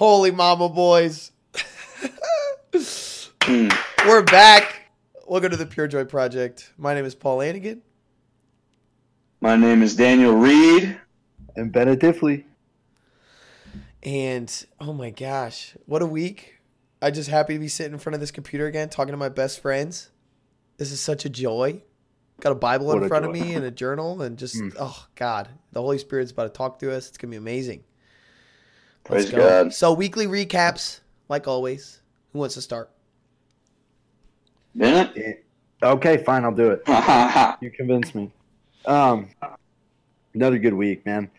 Holy mama boys. We're back. Welcome to the Pure Joy Project. My name is Paul Lanigan. My name is Daniel Reed. And Bennett Diffley. And oh my gosh, what a week. I just happy to be sitting in front of this computer again, talking to my best friends. This is such a joy. Got a Bible What in a front of me and a journal, and just Mm. oh God, the Holy Spirit's about to talk to us. It's gonna be amazing. Praise God. So weekly recaps, like always. Who wants to start? Bennett? Okay, fine, I'll do it. You convinced me. Um, another good week, man.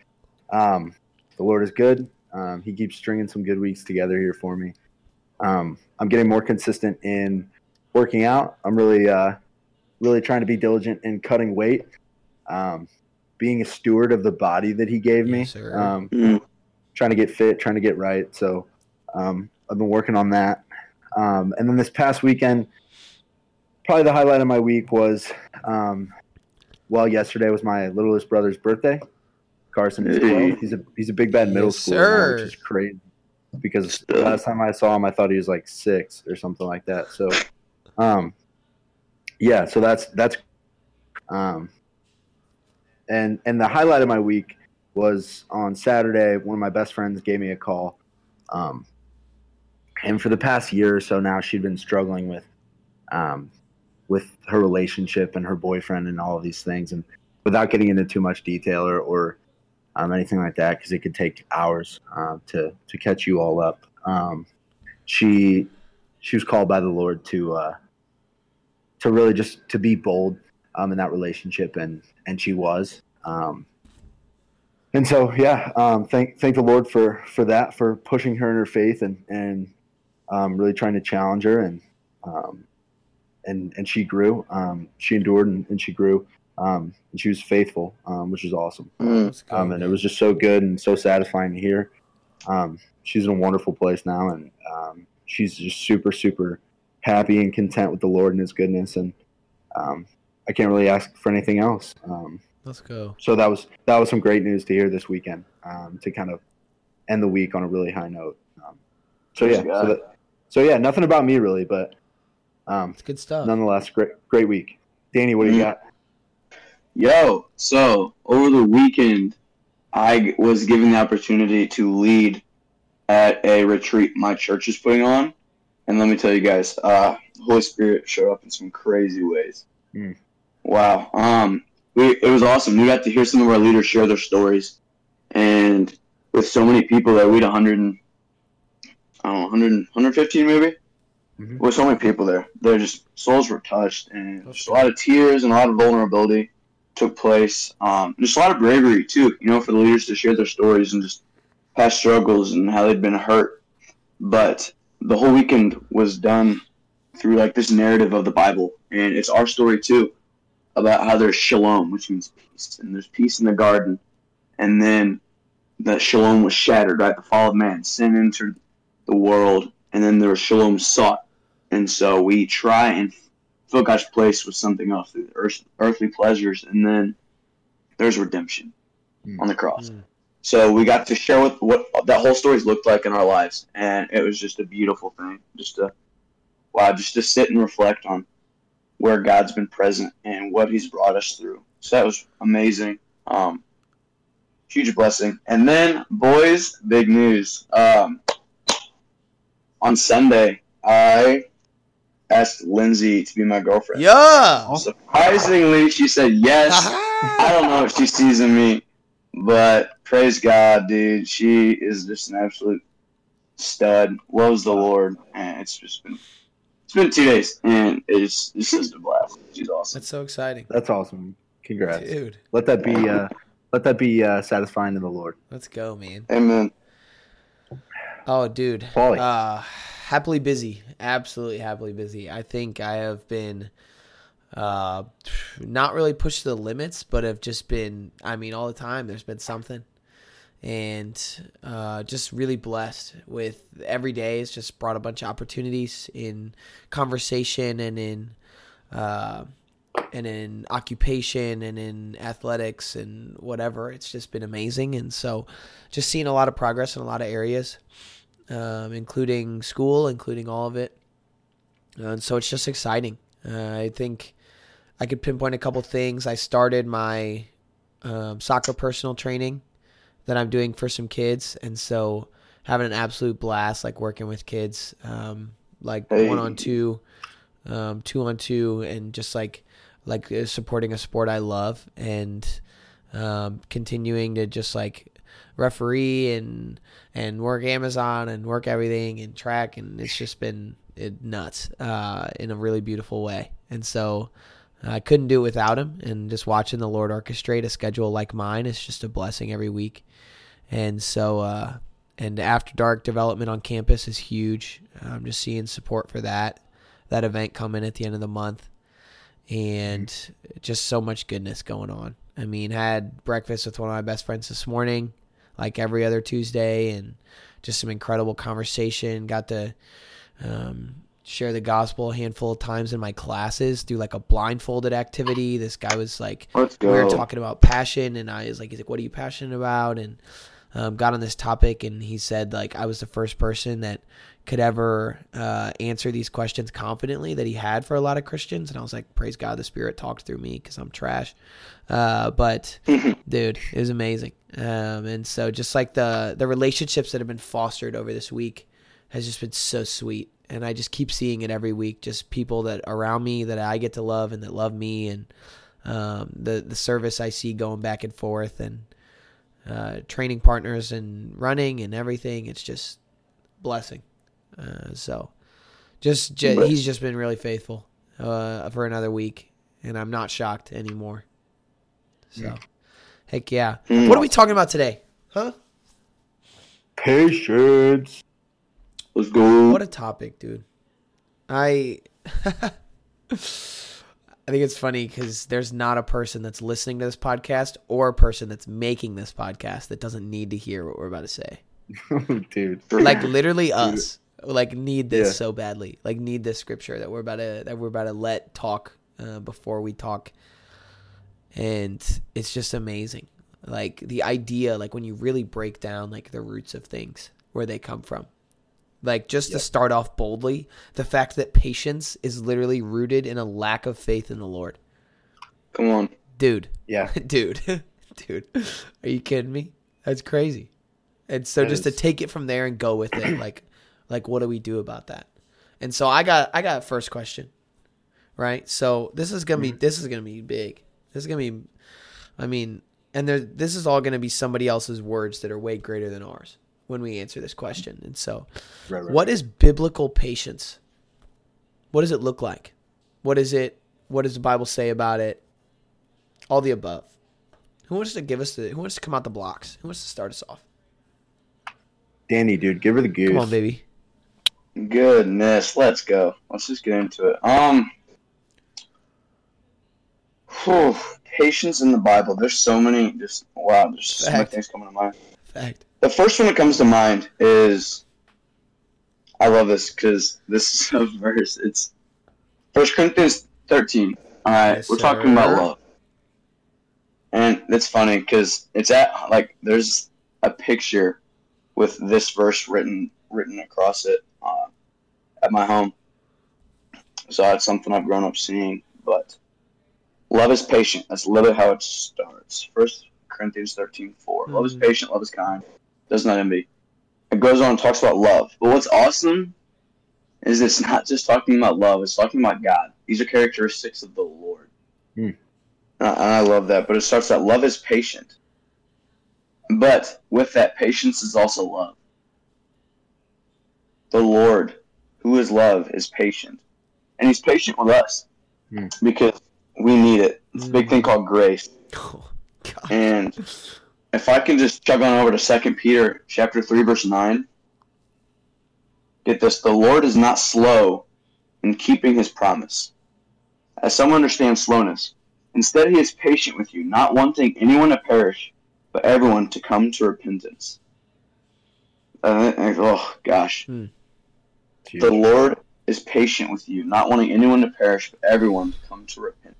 Um, the Lord is good. Um, he keeps stringing some good weeks together here for me. Um, I'm getting more consistent in working out. I'm really, uh, really trying to be diligent in cutting weight. Um, being a steward of the body that He gave me. Yes, sir. um, Mm. Trying to get fit, trying to get right. So um, I've been working on that. Um, and then this past weekend, probably the highlight of my week was, um, well, yesterday was my littlest brother's birthday. Carson is 12. He's a he's a big bad middle Yes, schooler, sir. which is crazy. Because Stud. last time I saw him, I thought he was like six or something like that. So, um, yeah, so that's that's, um, and and the highlight of my week was on Saturday. One of my best friends gave me a call, um, and for the past year or so now, she'd been struggling with, um, with her relationship and her boyfriend and all of these things. And without getting into too much detail or, or um, anything like that, because it could take hours uh, to to catch you all up. Um, she she was called by the Lord to uh, to really just to be bold um, in that relationship, and and she was. Um, and so, yeah, um, thank thank the Lord for for that, for pushing her in her faith and and um, really trying to challenge her, and um, and and she grew. Um, she endured and, and she grew, um, and she was faithful, um, which is awesome. Mm. Um, and it was just so good and so satisfying to hear. Um, she's in a wonderful place now, and um, she's just super super happy and content with the Lord and His goodness, and um, I can't really ask for anything else. Let's go. so that was that was some great news to hear this weekend um, to kind of end the week on a really high note. Um, so yeah, so, that, so yeah, nothing about me really, but um, It's good stuff. nonetheless, great great week. Danny, what do you Mhm. got? Yo, so over the weekend, I was given the opportunity to lead at a retreat my church is putting on. And let me tell you guys, uh, Holy Spirit showed up in some crazy ways. Mm. Wow. Um, we, it was awesome. We got to hear some of our leaders share their stories. And with so many people there, we had 100 and, I don't know, 100, 115 maybe? Mhm. With so many people there. They're just, souls were touched. And That's just a lot of tears and a lot of vulnerability took place. Um, just a lot of bravery too, you know, for the leaders to share their stories and just past struggles and how they'd been hurt. But the whole weekend was done through like this narrative of the Bible, and it's our story too about how there's shalom, which means peace, and there's peace in the garden, and then the shalom was shattered, right? The fall of man, sin entered the world, and then there was shalom sought, and so we try and fill God's place with something else through the earth, earthly pleasures, and then there's redemption Mm. on the cross. Mm. So we got to share what what that whole story's looked like in our lives, and it was just a beautiful thing. Just to wow, just to sit and reflect on where God's been present and what He's brought us through. So that was amazing. Um, huge blessing. And then, boys, big news. Um, on Sunday, I asked Lindsay to be my girlfriend. Yeah. Surprisingly, she said yes. I don't know if she sees in me, but praise God, dude. She is just an absolute stud. Loves the Lord, and it's just been it's been two days, and it's it's just a blast. She's awesome. That's so exciting. That's awesome. Congrats. Dude, Let that be uh, let that be uh, satisfying to the Lord. let's go, man. Amen. Oh, dude. Paulie. Uh, happily busy. Absolutely happily busy. I think I have been uh, not really pushed to the limits, but have just been, I mean, all the time there's been something. And uh, just really blessed with every day. It's just brought a bunch of opportunities in conversation and in uh, and in occupation and in athletics and whatever. It's just been amazing. And so just seeing a lot of progress in a lot of areas. um, including school, including all of it. And so it's just exciting. Uh, I think I could pinpoint a couple things. I started my um, soccer personal training that I'm doing for some kids, and so having an absolute blast, like working with kids, um, like Hey. one on two, um, two on two, and just like like uh, supporting a sport I love and um, continuing to just like referee and and work Amazon and work everything and track and it's just been it nuts uh, in a really beautiful way. And so I couldn't do it without him. And just watching the Lord orchestrate a schedule like mine is just a blessing every week. And so uh, and after dark development on campus is huge. I'm just seeing support for that that event coming at the end of the month and just so much goodness going on. I mean, had breakfast with one of my best friends this morning, like every other Tuesday, and just some incredible conversation. Got to um, share the gospel a handful of times in my classes through like a blindfolded activity. This guy was like, we were talking about passion, and I was like, he's like, what are you passionate about? And um, got on this topic, and he said like I was the first person that could ever uh, answer these questions confidently that he had for a lot of Christians, and I was like, praise God, the Spirit talked through me because I'm trash. Uh, but dude, it was amazing, um, and so just like the the relationships that have been fostered over this week has just been so sweet, and I just keep seeing it every week. Just people that around me that I get to love and that love me, and um, the the service I see going back and forth, and uh, training partners and running and everything. It's just blessing. Uh, so just, he's just been really faithful uh, for another week, and I'm not shocked anymore. So, heck yeah. Mm. What are we talking about today? Huh? Patience. Let's go. What a topic, dude. I I think it's funny because there's not a person that's listening to this podcast or a person that's making this podcast that doesn't need to hear what we're about to say. Dude. Like literally us, like need this Yeah. so badly, like need this scripture that we're about to that we're about to let talk uh, before we talk, and it's just amazing. Like the idea, like when you really break down like the roots of things, where they come from. Like just to start off boldly, the fact that patience is literally rooted in a lack of faith in the Lord. Come on. Dude, Yeah. dude, dude, are you kidding me? That's crazy. And so That just is- to take it from there and go with it, like, like what do we do about that? And so I got, I got a first question, right? So this is gonna be, mm-hmm. this is gonna be big. This is gonna be, I mean, and there, this is all gonna be somebody else's words that are way greater than ours when we answer this question. And so, Right, right. what is biblical patience? What does it look like? What is it? What does the Bible say about it? All the above. Who wants to give us the? Who wants to come out the blocks? Who wants to start us off? Danny, dude, give her the goose. Come on, baby. Goodness, let's go. Let's just get into it. Um, whew, patience in the Bible. There's so many. Just wow. There's so many things coming to mind. Fact. The first one that comes to mind is, I love this because this is a verse. It's First Corinthians 13. All right, Yes, we're talking about love, and it's funny because it's at like there's a picture with this verse written written across it uh, at my home. So that's something I've grown up seeing. But love is patient. That's literally how it starts. First Corinthians 13, 4. Love is Mhm. patient, love is kind, does not envy. It goes on and talks about love. But what's awesome is it's not just talking about love, it's talking about God. These are characteristics of the Lord. Hmm. And I, and I love that. But it starts that love is patient. But with that, patience is also love. The Lord, who is love, is patient. And He's patient with us Hmm. because we need it. It's a big thing called grace. Oh, God. And if I can just chug on over to Second Peter chapter three, verse nine. Get this: the Lord is not slow in keeping His promise, as some understand slowness. Instead, He is patient with you, not wanting anyone to perish, but everyone to come to repentance. Uh, oh gosh, Dude. the Lord is patient with you, not wanting anyone to perish, but everyone to come to repent.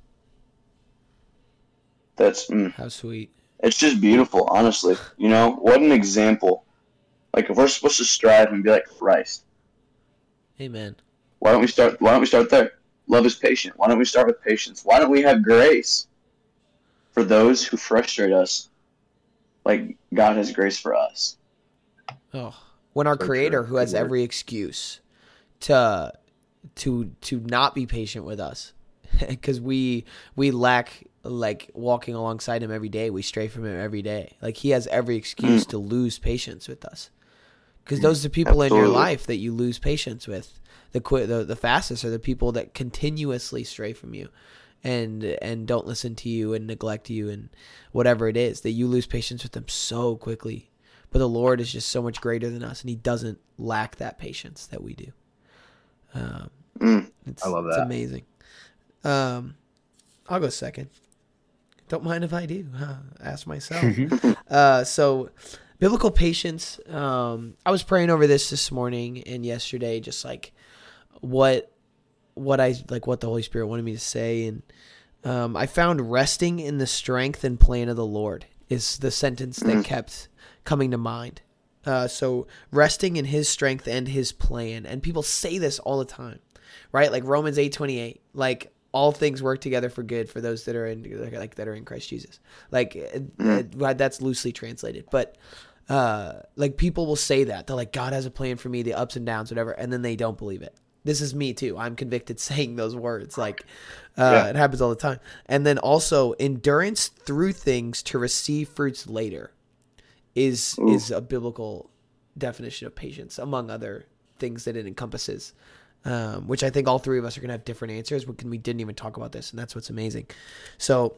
That's mm, How sweet. It's just beautiful, honestly. You know, what an example Like if we're supposed to strive and be like Christ, Amen. why don't we start? Why don't we start there? Love is patient. Why don't we start with patience? Why don't we have grace for those who frustrate us, like God has grace for us? Oh, when our So creator true. who has every excuse to to to not be patient with us because we we lack like walking alongside him every day we stray from him every day like he has every excuse to lose patience with us because those are the people in your life that you lose patience with the qui- the, the fastest are the people that continuously stray from you and and don't listen to you and neglect you and whatever it is that you lose patience with them so quickly but the Lord is just so much greater than us, and He doesn't lack that patience that we do. Um, Mm. it's, I love that. It's amazing. Um, I'll go second. Don't mind if I do. Huh? Ask myself. uh, so, biblical patience. Um, I was praying over this this morning and yesterday, just like what what I like what the Holy Spirit wanted me to say, and um, I found resting in the strength and plan of the Lord is the sentence that kept coming to mind. Uh, so resting in His strength and His plan, and people say this all the time, right? Like Romans eight twenty eight, like all things work together for good for those that are in like that are in Christ Jesus. Like uh, that's loosely translated, but uh, like people will say that they're like God has a plan for me, the ups and downs, whatever, and then they don't believe it. This is me too. I'm convicted saying those words. Like uh, Yeah. it happens all the time. And then also endurance through things to receive fruits later is Ooh. is a biblical definition of patience, among other things that it encompasses. Um, which I think all three of us are gonna have different answers. We, we didn't even talk about this, and that's what's amazing. So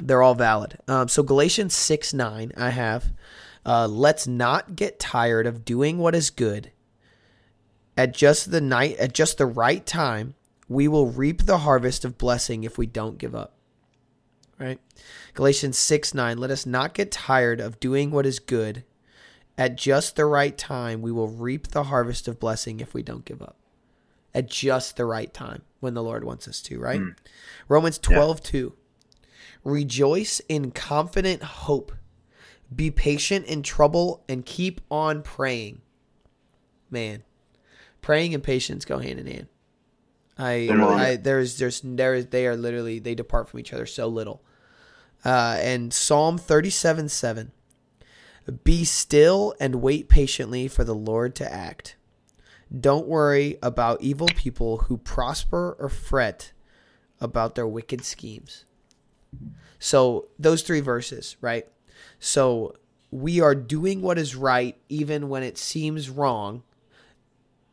they're all valid. Um, so Galatians six nine, I have. Uh, Let's not get tired of doing what is good. At just the night, at just the right time, we will reap the harvest of blessing if we don't give up. Right? Galatians 6 9. Let us not get tired of doing what is good. At just the right time, we will reap the harvest of blessing if we don't give up. At just the right time, when the Lord wants us to, right? Romans 12 2. Rejoice in confident hope. Be patient in trouble and keep on praying. Man, praying and patience go hand in hand. I, I there's there's there is they are literally they depart from each other so little. Uh, and Psalm thirty seven seven. Be still and wait patiently for the Lord to act. Don't worry about evil people who prosper or fret about their wicked schemes. So those three verses, right? So we are doing what is right even when it seems wrong,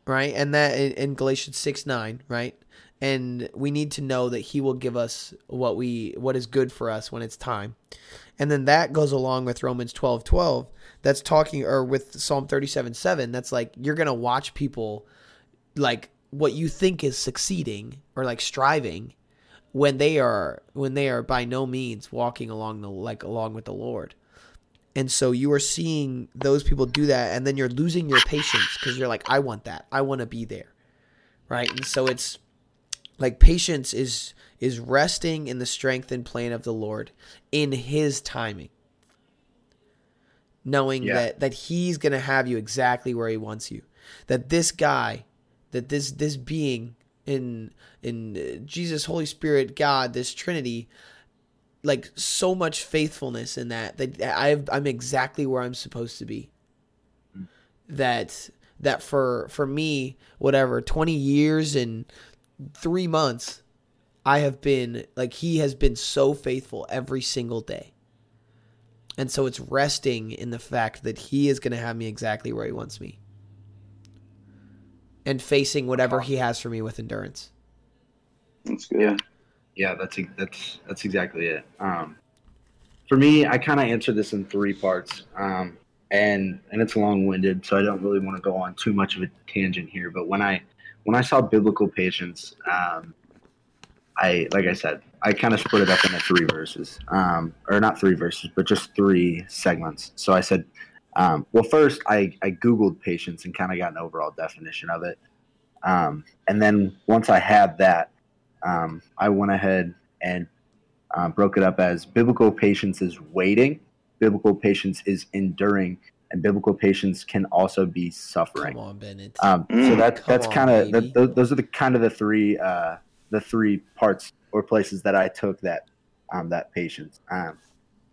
right? And that in, Galatians 6 9, right? And we need to know that he will give us what we what is good for us when it's time. And then that goes along with Romans 12 12. That's talking, or with Psalm 37 7. That's like you're to watch people like what you think is succeeding or like striving when they are when they are by no means walking along the like along with the Lord. And so you are seeing those people do that and then you're losing your patience because you're like I want that. I want to be there. Right? And so it's like patience is is resting in the strength and plan of the Lord in his timing. Knowing Yeah. that that he's going to have you exactly where he wants you. That this guy, that this this being in in uh, Jesus Holy Spirit God this Trinity like so much faithfulness in that that I I'm exactly where I'm supposed to be. That that for for me whatever 20 years and 3 months I have been like he has been so faithful every single day. And so it's resting in the fact that he is going to have me exactly where he wants me. And facing whatever he has for me with endurance. That's good. Yeah, Yeah, that's that's that's exactly it. Um, for me, I kind of answered this in three parts, um, and and it's long winded, so I don't really want to go on too much of a tangent here. But when I when I saw biblical patience, um, I like I said, I kind of split it up into three verses, um, or not three verses, but just three segments. So I said, um, well, first I I googled patience and kind of got an overall definition of it, um, and then once I had that um, I went ahead and uh, broke it up as biblical patience is waiting, biblical patience is enduring, and biblical patience can also be suffering. Come on, Bennett. Um, so Mm. that Come that's kind of baby. th- those are the kind of the three uh, the three parts or places that I took that um, that patience. Um,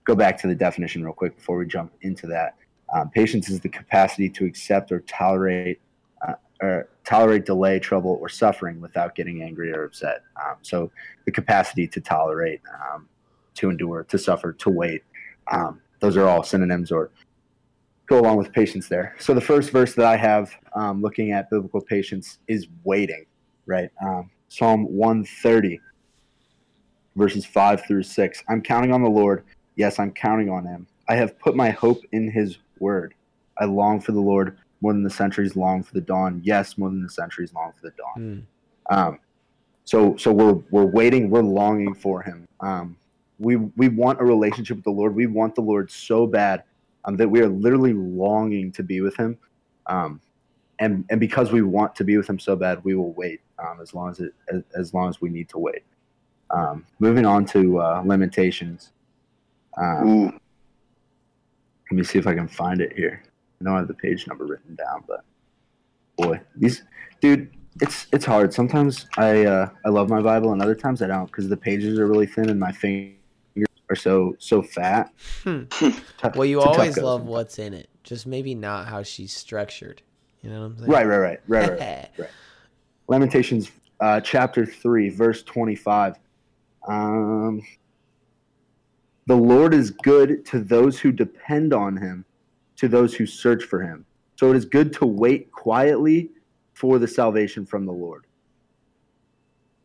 go back to the definition real quick before we jump into that. Um, patience is the capacity to accept or tolerate uh, or tolerate delay, trouble, or suffering without getting angry or upset. Um, so the capacity to tolerate, um, to endure, to suffer, to wait. Um, those are all synonyms or go along with patience there. So the first verse that I have um, looking at biblical patience is waiting, right? Um, Psalm 130, verses 5 through 6. I'm counting on the Lord. Yes, I'm counting on him. I have put my hope in his word. I long for the Lord more than the centuries long for the dawn. Yes, more than the centuries long for the dawn. Mm. Um, so so we're we're waiting, we're longing for him. Um, we we want a relationship with the Lord. We want the Lord so bad um, that we are literally longing to be with him. Um, and and because we want to be with him so bad, we will wait um, as long as it as, as long as we need to wait. Um, moving on to uh, Lamentations. Um, let me see if I can find it here. I don't have the page number written down, but boy, these dude, it's it's hard. Sometimes I uh, I love my Bible, and other times I don't because the pages are really thin and my fingers are so so fat. Hmm. Tough- Well, you it's a tough always love sometimes. what's in it, just maybe not how she's structured. You know what I'm saying? Right, right, right, right, right. right. Lamentations uh, chapter three, verse twenty-five. Um, the Lord is good to those who depend on Him, to those who search for Him. So it is good to wait quietly for the salvation from the Lord.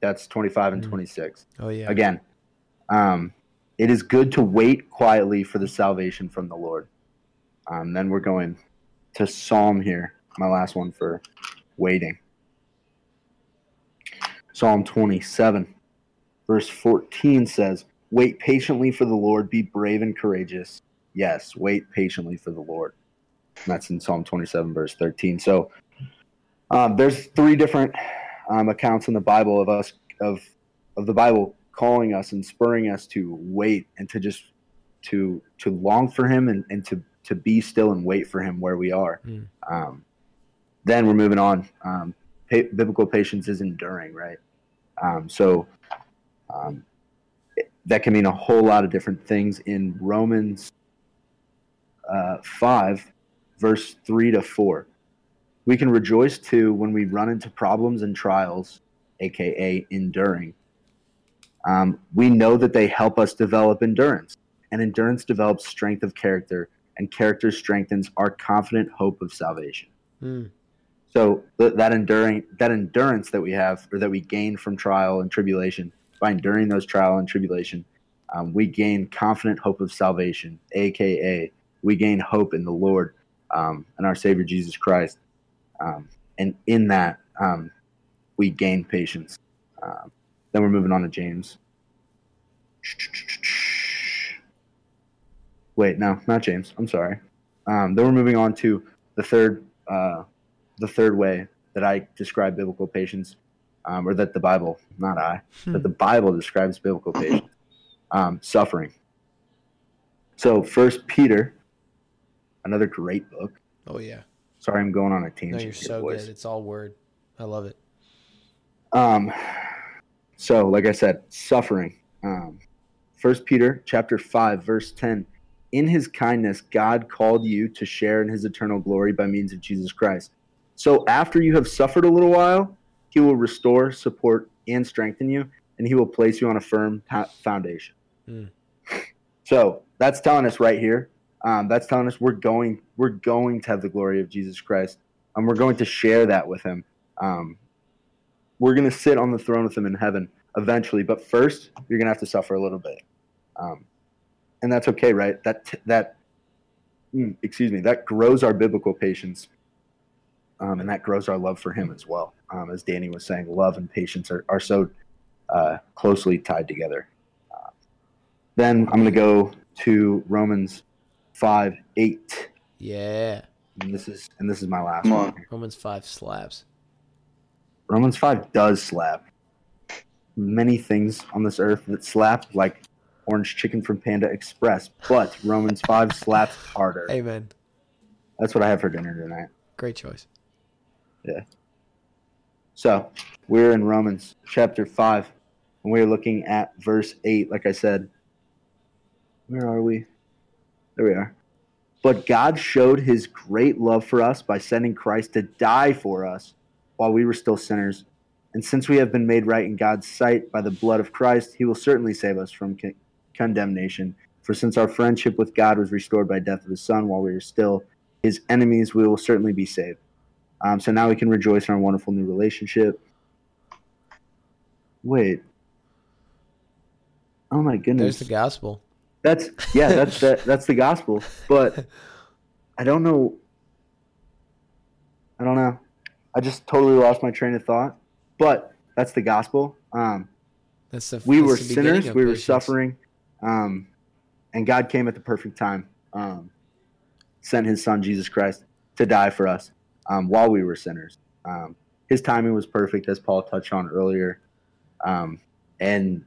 That's twenty-five and Mm. twenty-six. oh yeah. Again, um, it is good to wait quietly for the salvation from the Lord. Um, then we're going to Psalm here, my last one for waiting. Psalm 27, verse 14 says, Wait patiently for the Lord, be brave and courageous. Yes, wait patiently for the Lord. And that's in Psalm 27, verse 13. So um, there's three different um, accounts in the Bible of us, of, of the Bible calling us and spurring us to wait and to just to to long for him and, and to to be still and wait for him where we are. Mm. um, then we're moving on. Um, pa- biblical patience is enduring right? Um, so um, it- that can mean a whole lot of different things in romans uh, 5 verse 3 to 4 we can rejoice too when we run into problems and trials aka enduring um, we know that they help us develop endurance, and endurance develops strength of character, and character strengthens our confident hope of salvation. Mm. So th- that enduring, that endurance that we have, or that we gain from trial and tribulation, by enduring those trial and tribulation, um, we gain confident hope of salvation, aka we gain hope in the Lord um, and our Savior Jesus Christ, um, and in that um, we gain patience. Um, then we're moving on to James. Wait, no, not James. I'm sorry. Um, then we're moving on to the third, uh, the third way that I describe biblical patience, um, or that the Bible, not I, Hmm. but the Bible describes biblical patience, um, suffering. So, First Peter, another great book. Oh yeah. Sorry, I'm going on a tangent. No, you're so good. It's all word. I love it. Um, so, like I said, suffering. Um, First Peter chapter five, verse ten. In His kindness, God called you to share in His eternal glory by means of Jesus Christ. So, after you have suffered a little while, He will restore, support, and strengthen you, and He will place you on a firm pa- foundation. Hmm. So, that's telling us right here. Um, that's telling us we're going, we're going to have the glory of Jesus Christ, and we're going to share that with Him. Um, we're going to sit on the throne with him in heaven eventually but first you're going to have to suffer a little bit um, and that's okay right that that mm, excuse me that grows our biblical patience um, and that grows our love for him as well um, as danny was saying love and patience are, are so uh, closely tied together uh, then i'm going to go to romans 5 8 Yeah. and this is and this is my last Come one on. here. Romans five slaps. Romans 5 does slap. Many things on this earth that slap, like orange chicken from Panda Express, but Romans 5 slaps harder. Amen. That's what I have for dinner tonight. Great choice. Yeah. So we're in Romans chapter 5, and we're looking at verse 8. Like I said, where are we? There we are. But God showed his great love for us by sending Christ to die for us while we were still sinners. And since we have been made right in God's sight by the blood of Christ, he will certainly save us from con- condemnation. For since our friendship with God was restored by death of his Son while we were still his enemies, we will certainly be saved. Um, so now we can rejoice in our wonderful new relationship. Wait. Oh my goodness. There's the gospel. That's yeah, that's that, that's the gospel. But I don't know. I don't know. I just totally lost my train of thought. But that's the gospel. Um, That's the we that's were the sinners. We were suffering, um, and God came at the perfect time. Um, sent His Son Jesus Christ to die for us um, while we were sinners. Um, his timing was perfect, as Paul touched on earlier, um, and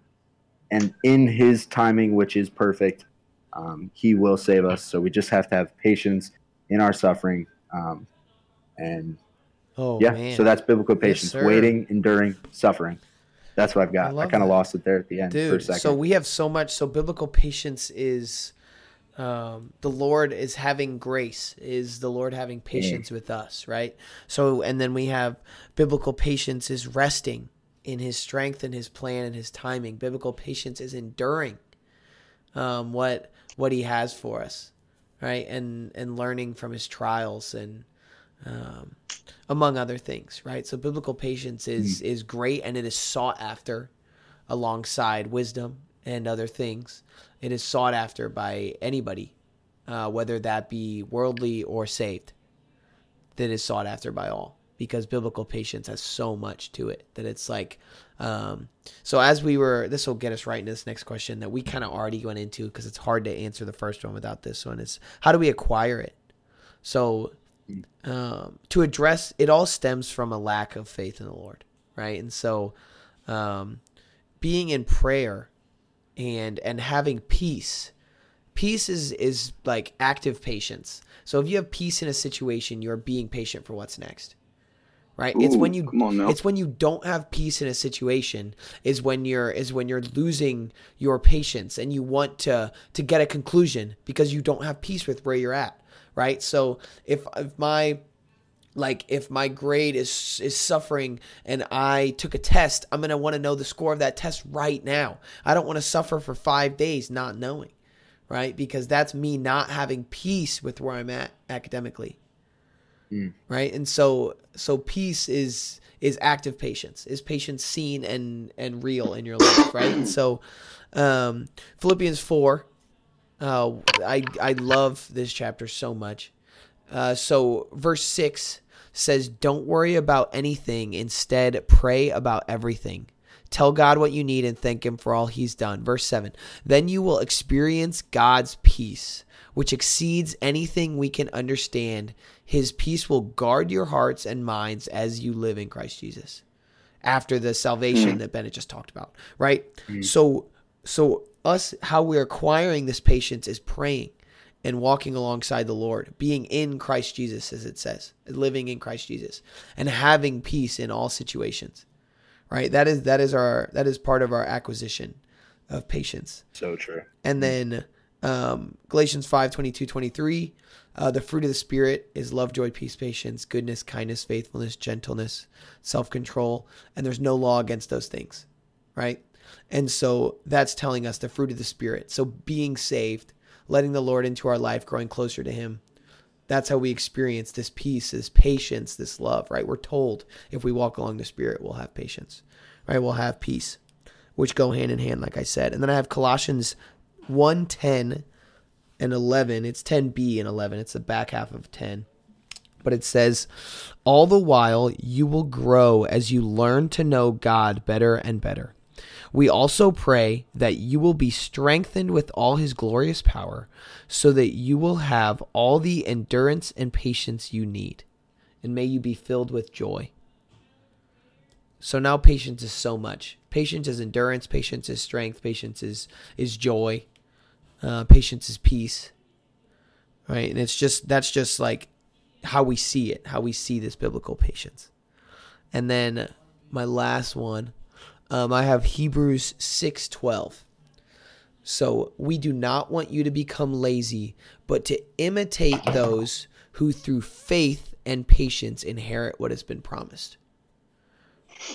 and in His timing, which is perfect, um, He will save us. So we just have to have patience in our suffering, um, and Oh yeah. man. So that's biblical patience: sir. waiting, enduring, suffering. That's what I've got. I, love kind of lost it there at the end for a second. so we have so much so biblical patience is um, the lord is having grace is the lord having patience with us right so and then we have biblical patience is resting in his strength and his plan and his timing biblical patience is enduring um, what what he has for us right and and learning from his trials and um, among other things right so biblical patience is is great and it is sought after alongside wisdom and other things. It is sought after by anybody, uh, whether that be worldly or saved. That is sought after by all because biblical patience has so much to it that it's like. Um, so as we were, this will get us right into this next question that we kind of already went into because it's hard to answer the first one without this one. Is how do we acquire it? So um, to address it all stems from a lack of faith in the Lord, right? And so um, being in prayer and and having peace peace is is like active patience. So if you have peace in a situation you're being patient for what's next right? It's when you it's when you don't have peace in a situation is when you're is when you're losing your patience and you want to to get a conclusion because you don't have peace with where you're at right so if if my like if my grade is is suffering and I took a test, I'm gonna want to know the score of that test right now. I don't want to suffer for five days not knowing, right? Because that's me not having peace with where I'm at academically, Mm. right? And so so peace is is active patience, is patience seen and and real in your life, right? And so um, Philippians four, uh, I I love this chapter so much. Uh, so verse six says, "Don't worry about anything. Instead, pray about everything. Tell God what you need and thank Him for all He's done." Verse seven. Then you will experience God's peace, which exceeds anything we can understand. His peace will guard your hearts and minds as you live in Christ Jesus. After the salvation that Bennett just talked about, right? So, so us how we're acquiring this patience is praying and walking alongside the Lord, being in Christ Jesus, as it says, living in Christ Jesus, and having peace in all situations. Right? That is that is our that is part of our acquisition of patience. so true. And then um, Galatians 5 22, 23. Uh, the fruit of the Spirit is love, joy, peace, patience, goodness, kindness, faithfulness, gentleness, self control. And there's no law against those things. Right? And so that's telling us the fruit of the Spirit. So being saved, letting the Lord into our life, growing closer to Him. That's how we experience this peace, this patience, this love, right? We're told if we walk along the Spirit, we'll have patience, right? We'll have peace, which go hand in hand, like I said. And then I have Colossians 1 10 and 11. It's 10b and 11. It's the back half of 10. But it says, All the while you will grow as you learn to know God better and better. We also pray that you will be strengthened with all his glorious power, so that you will have all the endurance and patience you need. And may you be filled with joy. So now patience is so much. Patience is endurance, patience is strength, patience is is joy. Uh, patience is peace. Right? And it's just that's just like how we see it, how we see this biblical patience. And then my last one, um, I have Hebrews six twelve. So we do not want you to become lazy, but to imitate those who through faith and patience inherit what has been promised.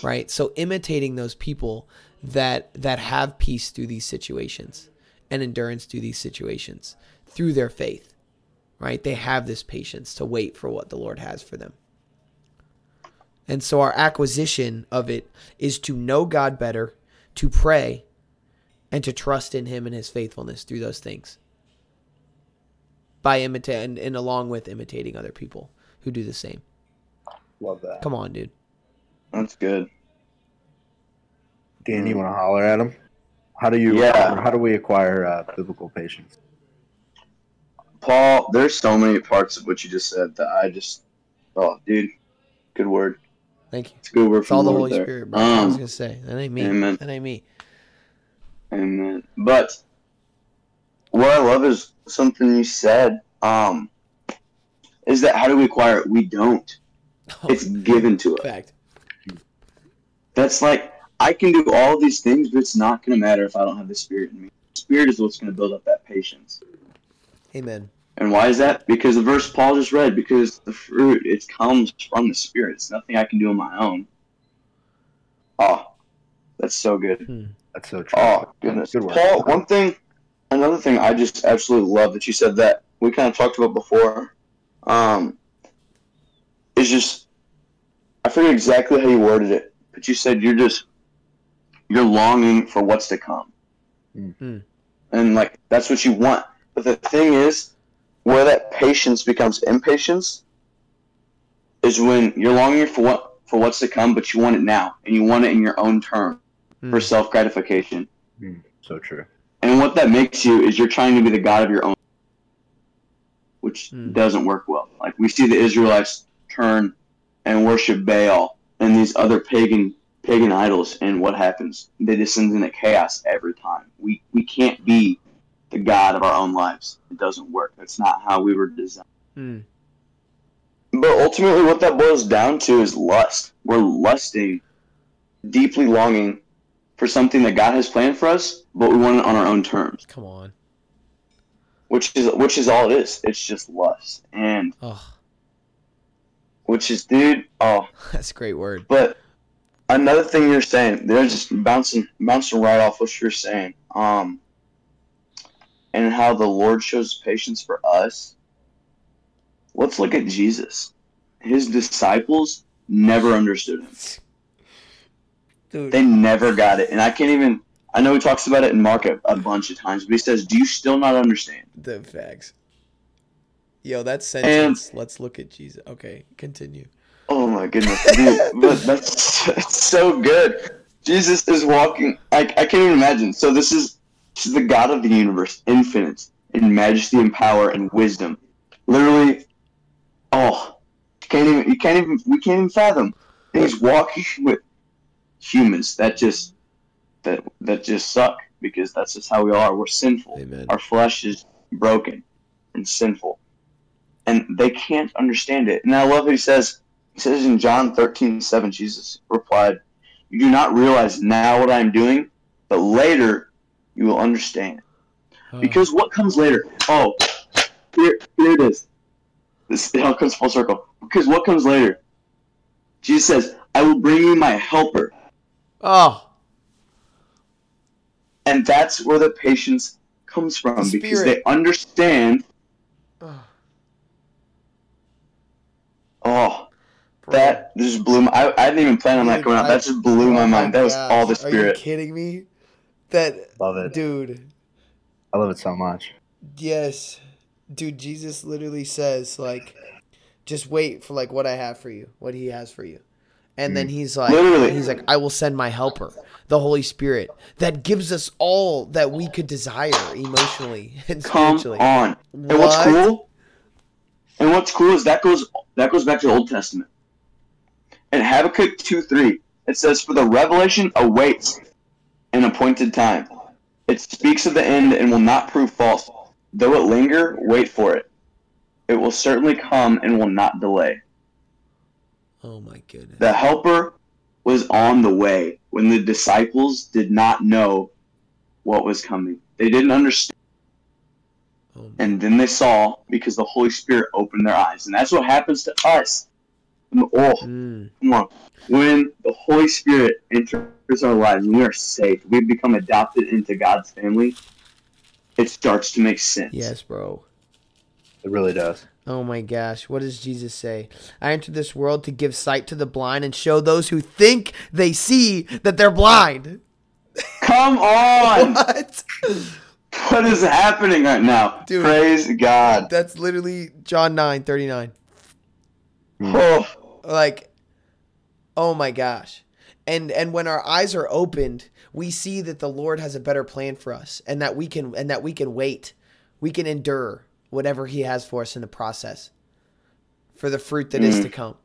Right? So imitating those people that that have peace through these situations and endurance through these situations through their faith. Right? They have this patience to wait for what the Lord has for them. And so our acquisition of it is to know God better, to pray, and to trust in him and his faithfulness through those things. By imitating and, and, along with imitating other people who do the same. Love that. Come on dude. That's good. Dan you want to holler at him? How do you Yeah. how do we acquire uh, biblical patience? Paul there's so many parts of what you just said that i just oh dude good word thank you it's a good word it's from all the holy there. spirit bro i was Um, gonna say that ain't me amen. that ain't me Amen. But what I love is something you said. Um, is that how do we acquire it? We don't. It's given to us. fact That's like I can do all these things, but it's not going to matter if I don't have the Spirit in me. Spirit is what's going to build up that patience. amen And why is that? Because the verse Paul just read. Because the fruit it comes from the Spirit. It's nothing I can do on my own. Oh, that's so good. that's so true Oh goodness, Good. Paul. One thing, another thing I just absolutely love that you said that we kind of talked about before. Um, is just I forget exactly how you worded it, but you said you're just you're longing for what's to come, Mm. and like that's what you want. But the thing is, where that patience becomes impatience is when you're longing for what for what's to come, but you want it now, and you want it in your own term Mm. for self gratification. so true And what that makes you is you're trying to be the god of your own, which Hmm. doesn't work well. Like we see the Israelites turn and worship Baal and these other pagan pagan idols, and what happens? They descend into chaos every time. We we can't be the god of our own lives. It doesn't work. That's not how we were designed. Mm. But ultimately, what that boils down to is lust. We're lusting, deeply longing for something that God has planned for us, but we want it on our own terms. come on which is which is all it is. It's just lust, and oh which is, dude. Oh, that's a great word but another thing you're saying, they're just bouncing bouncing right off what you're saying. Um, and how the Lord shows patience for us. Let's look at Jesus. His disciples never understood him. dude They never got it, and I can't even. I know he talks about it in Mark a, a bunch of times, but he says, "Do you still not understand?" the facts yo that sentence let's look at jesus okay continue Oh my goodness, dude! but that's it's so good. Jesus is walking. I, I can't even imagine. So this is, this is the God of the universe, infinite in majesty and power and wisdom. Literally, oh, can't even. You can't even. We can't even fathom. And he's walking with humans that just that that just suck because that's just how we are. We're sinful. amen Our flesh is broken and sinful. And they can't understand it. And I love what he says. He says in John 13, 7, Jesus replied, You do not realize now what I am doing, but later you will understand. Oh. Because what comes later? Oh, here, here it is. This it all comes full circle. Because what comes later? Jesus says, I will bring you my helper. oh And that's where the patience comes from The because they understand. Oh, Oh, that just blew my. I, I didn't even plan on that coming out. That just blew my mind. That was all the Are you spirit. kidding me? That love it dude. i love it so much Yes, dude. Jesus literally says like, just wait for like what I have for you, what He has for you, and then mm. He's like, Literally. He's like, I will send my helper, the Holy Spirit, that gives us all that we could desire emotionally and Come spiritually. on. And what's cool? And what's cool is that goes that goes back to the Old Testament. In Habakkuk two three, it says, "For the revelation awaits an appointed time. It speaks of the end and will not prove false. Though it linger, wait for it." it will certainly come and will not delay. Oh my goodness. The helper was on the way when the disciples did not know what was coming. They didn't understand. Oh And then they saw because the Holy Spirit opened their eyes. And that's what happens to us. Oh, Mm. come on. When the Holy Spirit enters our lives and we are saved, we become adopted into God's family, it starts to make sense. Yes, bro. It really does. Oh my gosh. What does Jesus say? I entered this world to give sight to the blind and show those who think they see that they're blind. Come on! What? what is happening right now? Dude. Praise God. That's literally John 9 39. Oh, like oh my gosh and and when our eyes are opened we see that the lord has a better plan for us and that we can and that we can wait we can endure whatever he has for us in the process for the fruit that is Mm. to come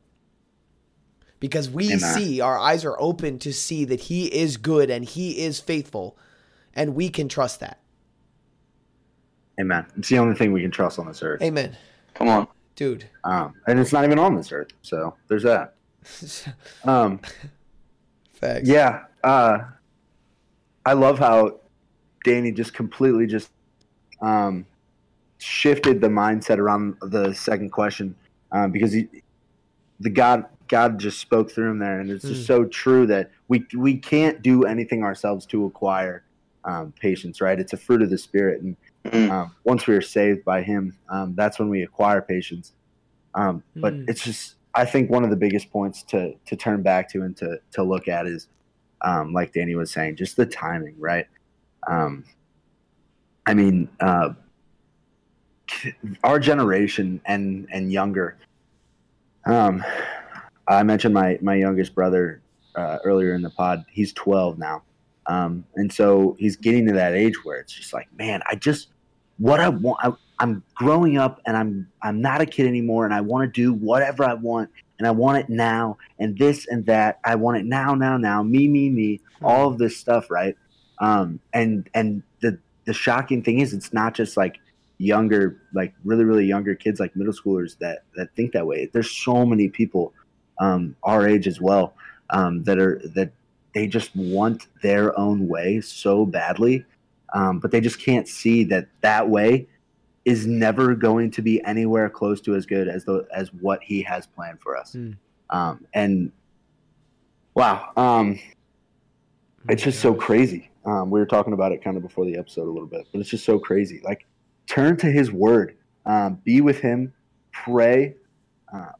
because we Amen. see our eyes are open to see that he is good and he is faithful and we can trust that Amen. It's the only thing we can trust on this earth. amen come on. Dude Um, and it's not even on this earth. So there's that. Um, facts yeah. Uh, I love how Danny just completely just um, shifted the mindset around the second question um, because he, the God God just spoke through him there, and it's just Mm. so true that we we can't do anything ourselves to acquire um, patience. Right? It's a fruit of the spirit, and Mm. um, once we are saved by Him, um, that's when we acquire patience. Um, but Mm. it's just, I think one of the biggest points to to turn back to and to to look at is, um, like Danny was saying, just the timing, right? Um, I mean, uh, our generation and and younger. Um, I mentioned my my youngest brother uh, earlier in the pod. He's 12 now. Um, and so he's getting to that age where it's just like, man, I just what I want. I, I'm growing up, and I'm I'm not a kid anymore, and I want to do whatever I want, and I want it now, and this and that. I want it now, now, now. Me, me, me. All of this stuff, right? Um, and and the the shocking thing is, it's not just like younger, like really, really younger kids, like middle schoolers that that think that way. There's so many people um, our age as well um, that are that they just want their own way so badly, um, but they just can't see that that way is never going to be anywhere close to as good as the as what he has planned for us. Hmm. Um, and wow, um, it's just so crazy. Um, we were talking about it kind of before the episode a little bit, but it's just so crazy. Like, turn to His Word, um, be with Him, pray, uh,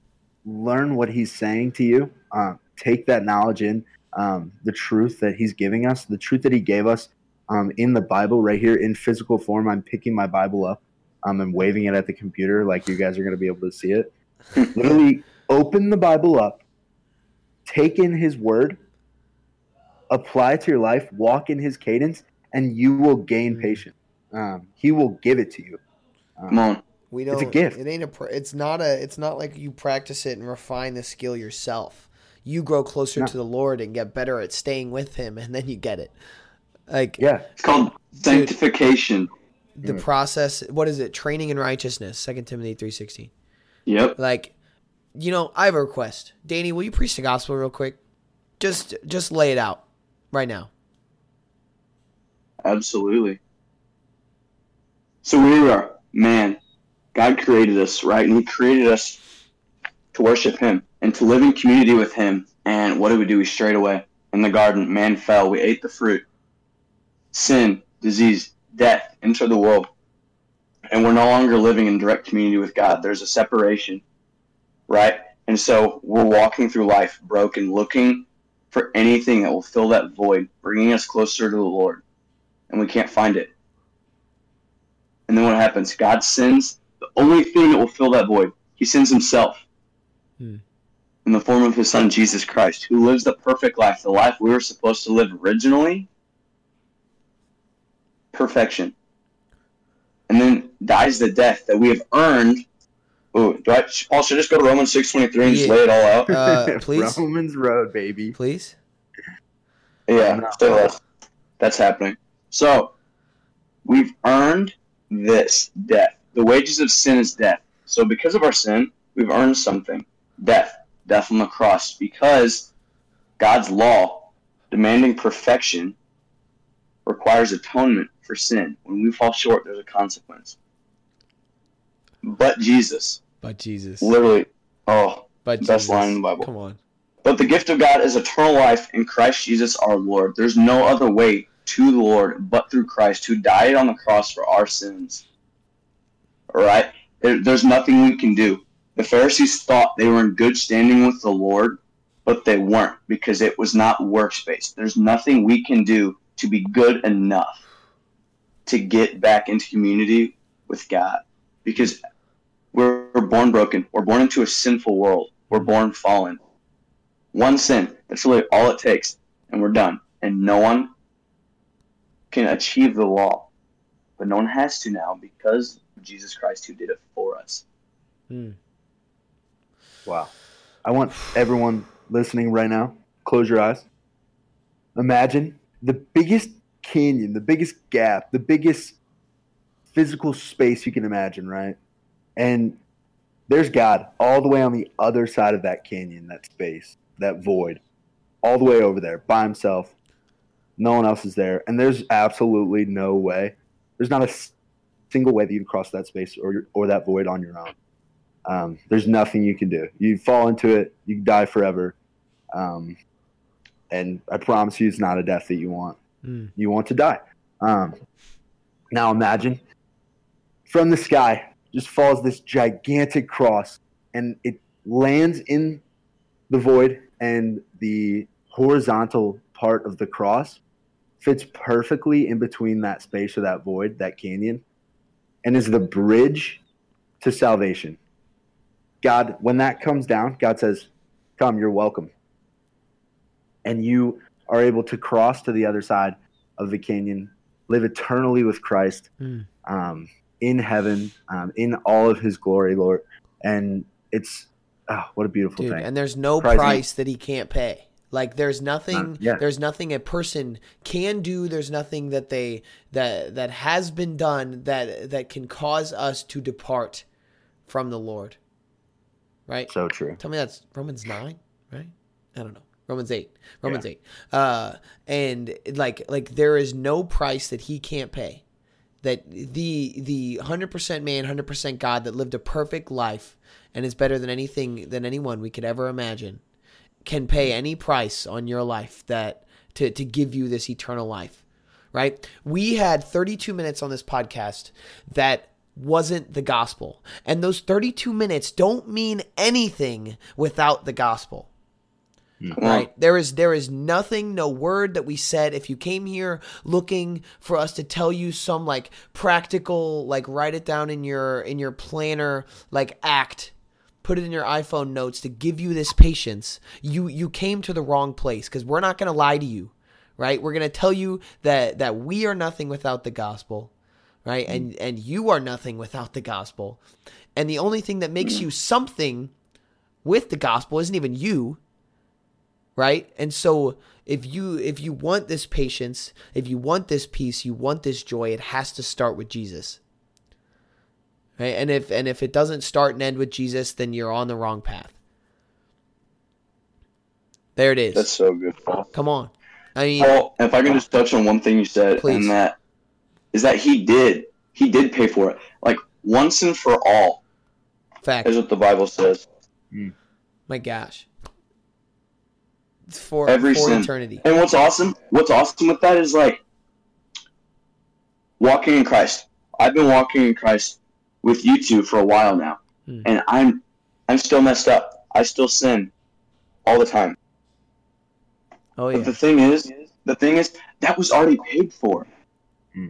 learn what He's saying to you, um, take that knowledge in, um, the truth that He's giving us, the truth that He gave us um, in the Bible, right here in physical form. I'm picking my Bible up um, and waving it at the computer, like you guys are going to be able to see it. Literally, open the Bible up, take in His Word apply it to your life, walk in his cadence, and you will gain Mm. patience. Um, he will give it to you. Come Um, on. We It's don't. it's a gift. It ain't a. It's not a. It's not like you practice it and refine the skill yourself. You grow closer No. to the Lord and get better at staying with Him, and then you get it. Like yeah, It's called sanctification. the Mm. process. What is it? Training in righteousness. Second Timothy three sixteen. Yep. Like, you know, I have a request. Danny, will you preach the gospel real quick? Just, just lay it out right now. Absolutely. So we are man. God created us, right? And He created us to worship Him and to live in community with Him. And what did we do? We strayed away in the garden. Man fell. We ate the fruit. Sin, disease, death entered the world. And we're no longer living in direct community with God. There's a separation, right? And so we're walking through life broken, looking for anything that will fill that void, bringing us closer to the Lord. And we can't find it. And then what happens? God sends the only thing that will fill that void. He sends Himself Hmm. in the form of His Son, Jesus Christ, who lives the perfect life, the life we were supposed to live originally. Perfection. And then dies the death that we have earned. Oh, do I, Paul, should I just go to Romans 6.23 and just lay it all out? Uh, please, Romans Road, baby. please. Yeah, No. so that's, that's happening. So, we've earned this death. The wages of sin is death. So because of our sin, we've earned something death, death on the cross, because God's law demanding perfection requires atonement for sin. When we fall short, there's a consequence. But Jesus, But Jesus. literally, oh, But best Jesus. line in the Bible. Come on. But the gift of God is eternal life in Christ Jesus our Lord. There's no other way to the Lord but through Christ, who died on the cross for our sins. All right? There's nothing we can do. The Pharisees thought they were in good standing with the Lord, but they weren't because it was not works based. There's nothing we can do to be good enough to get back into community with God because we're, we're born broken. We're born into a sinful world. We're born fallen one sin. That's really all it takes, and we're done. And no one can achieve the law, but no one has to now because of Jesus Christ who did it for us. Hmm. Wow. I want everyone listening right now, close your eyes. Imagine the biggest canyon, the biggest gap, the biggest physical space you can imagine, right? And there's God all the way on the other side of that canyon, that space, that void, all the way over there by himself. No one else is there. And there's absolutely no way. There's not a single way that you can cross that space or, or that void on your own. Um, there's nothing you can do. You fall into it, you die forever. Um, and I promise you, it's not a death that you want. Hmm. You want to die. Um, now imagine from the sky just falls this gigantic cross, and it lands in the void, and the horizontal part of the cross fits perfectly in between that space or that void, that canyon, and is the bridge to salvation. God, when that comes down, God says, Come, you're welcome. And you are able to cross to the other side of the canyon, live eternally with Christ Hmm. um, in heaven, um, in all of his glory, Lord. And it's, oh, what a beautiful Dude, thing. and there's no Surprising. price that he can't pay. Like there's nothing yeah. there's nothing a person can do, there's nothing that they that that has been done that that can cause us to depart from the Lord. Right? so true. Tell me that's Romans 9, right? I don't know. Romans 8. Romans 8. Uh and like like there is no price that he can't pay. That the the 100% man, 100% God that lived a perfect life and is better than anything than anyone we could ever imagine can pay any price on your life that to to give you this eternal life. Right? We had 32 minutes on this podcast that wasn't the gospel. And those 32 minutes don't mean anything without the gospel. Mm-hmm. Right? There is there is nothing, no word that we said. If you came here looking for us to tell you some like practical, like write it down in your in your planner, like act, put it in your iPhone notes to give you this patience, you you came to the wrong place because we're not gonna lie to you. Right? We're gonna tell you that that we are nothing without the gospel right? And mm. and you are nothing without the gospel. And the only thing that makes you something with the gospel isn't even you, right? And so if you if you want this patience, if you want this peace, you want this joy, it has to start with Jesus. Right? And if and if it doesn't start and end with Jesus, then you're on the wrong path. There it is. That's so good, Paul. Come on. I mean, Paul, if I can just touch on one thing you said, Please. and that is that he did, he did pay for it, like once and for all, fact. is what the Bible says. Mm. My gosh. It's for Every for sin. eternity. And what's awesome, what's awesome with that is like walking in Christ. I've been walking in Christ with you two for a while now, Hmm. and I'm I'm still messed up. I still sin all the time. Oh But yeah. the thing is, the thing is, that was already paid for. Hmm.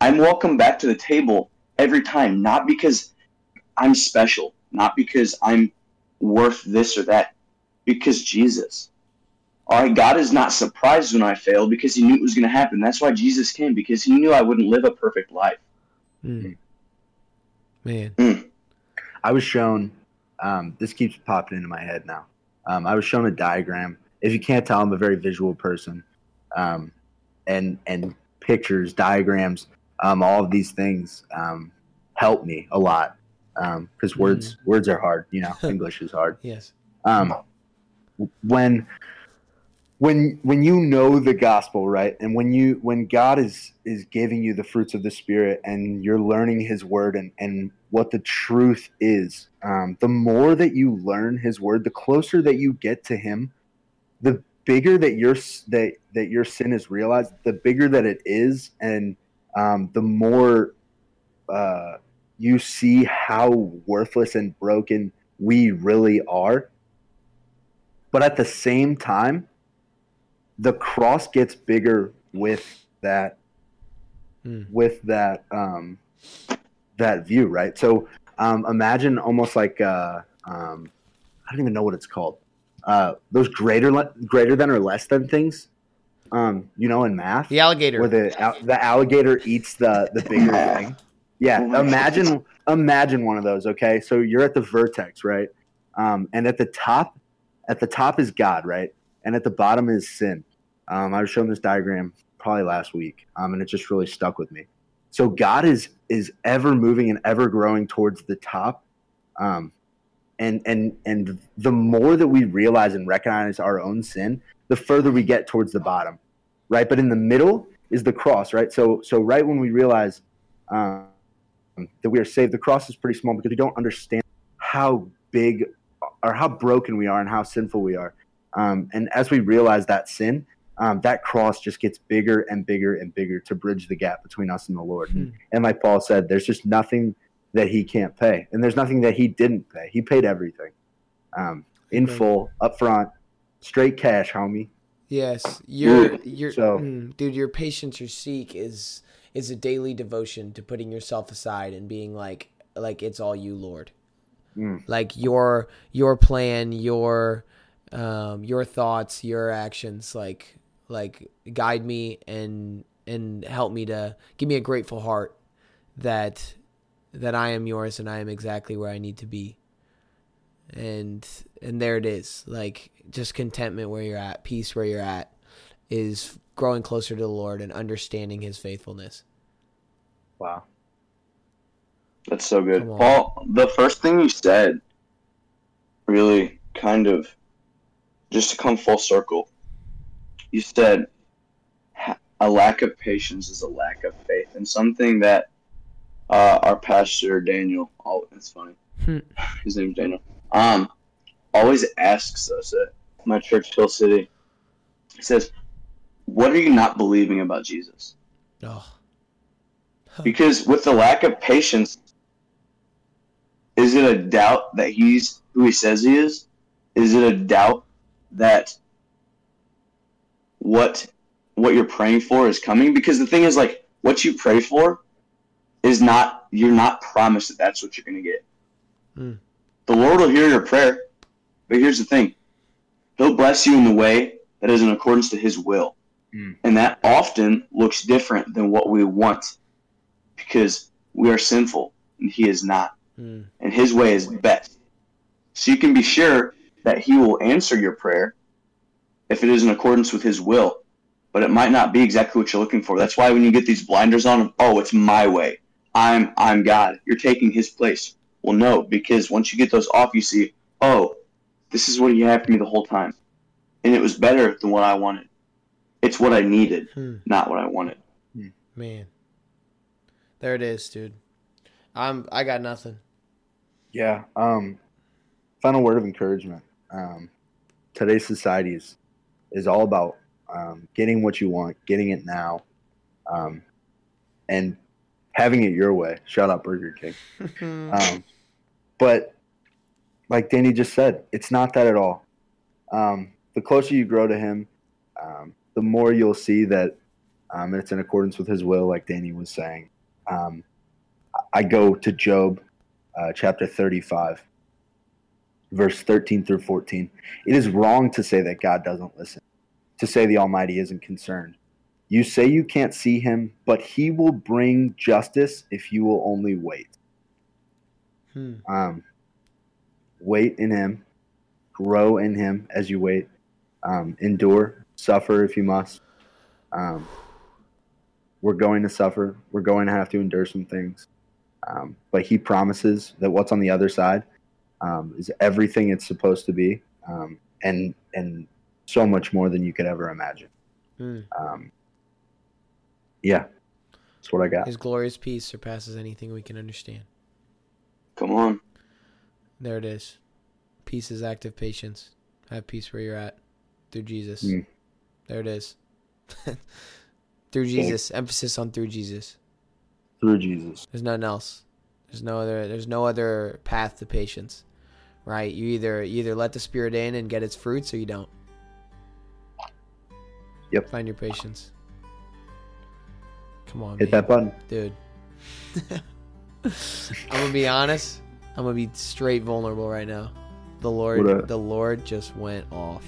I'm welcome back to the table every time, not because I'm special, not because I'm worth this or that, because Jesus. All right, God is not surprised when I fail because He knew it was going to happen. That's why Jesus came because He knew I wouldn't live a perfect life. Mm. Man. I was shown. Um, this keeps popping into my head now. Um, I was shown a diagram. If you can't tell, I'm a very visual person, um, and and pictures, diagrams, um, all of these things um, help me a lot. because words words are hard. You know, English is hard. Yes. Um, when when when you know the gospel, right, and when you when God is is giving you the fruits of the Spirit, and you're learning His Word and and what the truth is, um, the more that you learn His Word, the closer that you get to Him, the bigger that your that that your sin is realized, the bigger that it is, and um, the more uh, you see how worthless and broken we really are. But at the same time, the cross gets bigger with that Hmm. with that um, that view, right? So um, imagine almost like uh, um, I don't even know what it's called. Uh, those greater le- greater than or less than things, um, you know, in math, The alligator. where the al- the alligator eats the the bigger thing. Yeah, Oh imagine imagine one of those. Okay, so you're at the vertex, right? Um, and at the top, at the top is God, right? And at the bottom is sin. Um, I was showing this diagram probably last week, um, and it just really stuck with me. So God is is ever moving and ever growing towards the top, um, and and and the more that we realize and recognize our own sin, the further we get towards the bottom, right? But in the middle is the cross, right? So so right when we realize um, that we are saved, the cross is pretty small because we don't understand how big or how broken we are and how sinful we are. Um, and as we realize that sin, um, that cross just gets bigger and bigger and bigger to bridge the gap between us and the Lord. Hmm. And like Paul said, there's just nothing that he can't pay, and there's nothing that he didn't pay. He paid everything um, in Amen. full, up front, straight cash, homie. Yes, your your So- mm, dude, your patience, your seek is is a daily devotion to putting yourself aside and being like like it's all you, Lord. Mm. Like your your plan, your um your thoughts, your actions, like like guide me and and help me to give me a grateful heart that that I am yours and I am exactly where I need to be. And and there it is. Like just contentment where you're at, peace where you're at is growing closer to the Lord and understanding his faithfulness. Wow. That's so good. Paul, the first thing you said really kind of just to come full circle. You said a lack of patience is a lack of faith, and something that uh, our pastor Daniel, oh, it's funny, Hmm. his name's Daniel, um, always asks us at my church, Hill City. He says, "What are you not believing about Jesus?" Oh. Because with the lack of patience, is it a doubt that he's who he says he is? Is it a doubt that what what you're praying for is coming? Because the thing is, like, what you pray for is not you're not promised that that's what you're going to get. Mm. The Lord will hear your prayer, but here's the thing: He'll bless you in the way that is in accordance to His will, Mm. and that often looks different than what we want because we are sinful and he is not Mm. and his way is best so you can be sure that he will answer your prayer if it is in accordance with his will but it might not be exactly what you're looking for that's why when you get these blinders on oh it's my way i'm i'm god you're taking his place well no because once you get those off you see oh this is what he had for me the whole time and it was better than what i wanted it's what i needed Hmm. not what i wanted Man. There it is, dude. I'm I got nothing. Yeah. Um, final word of encouragement. Um, today's society is, is all about um, getting what you want, getting it now, um, and having it your way. Shout out Burger King. Um, but like Danny just said, it's not that at all. Um, the closer you grow to Him, um, the more you'll see that um, it's in accordance with His will, like Danny was saying. Um, I go to Job uh, chapter 35, verse 13 through 14. It is wrong to say that God doesn't listen, to say the Almighty isn't concerned. You say you can't see Him, but He will bring justice if you will only wait. Hmm. Um, wait in Him, grow in Him as you wait, um, endure, suffer if you must. Um, we're going to suffer. We're going to have to endure some things. Um, but He promises that what's on the other side um, is everything it's supposed to be, um, and and so much more than you could ever imagine. Mm. Um, yeah, that's what I got. His glorious peace surpasses anything we can understand. Come on. There it is. Peace is active patience. Have peace where you're at through Jesus. Mm. There it is. through Jesus. Emphasis on through Jesus. Through Jesus. There's nothing else. There's no other there's no other path to patience. Right? You either you either let the spirit in and get its fruits or you don't. Yep. Find your patience. Come on, Hit man. that button. dude. I'm gonna be honest. I'm gonna be straight vulnerable right now. The Lord, a- the Lord just went off.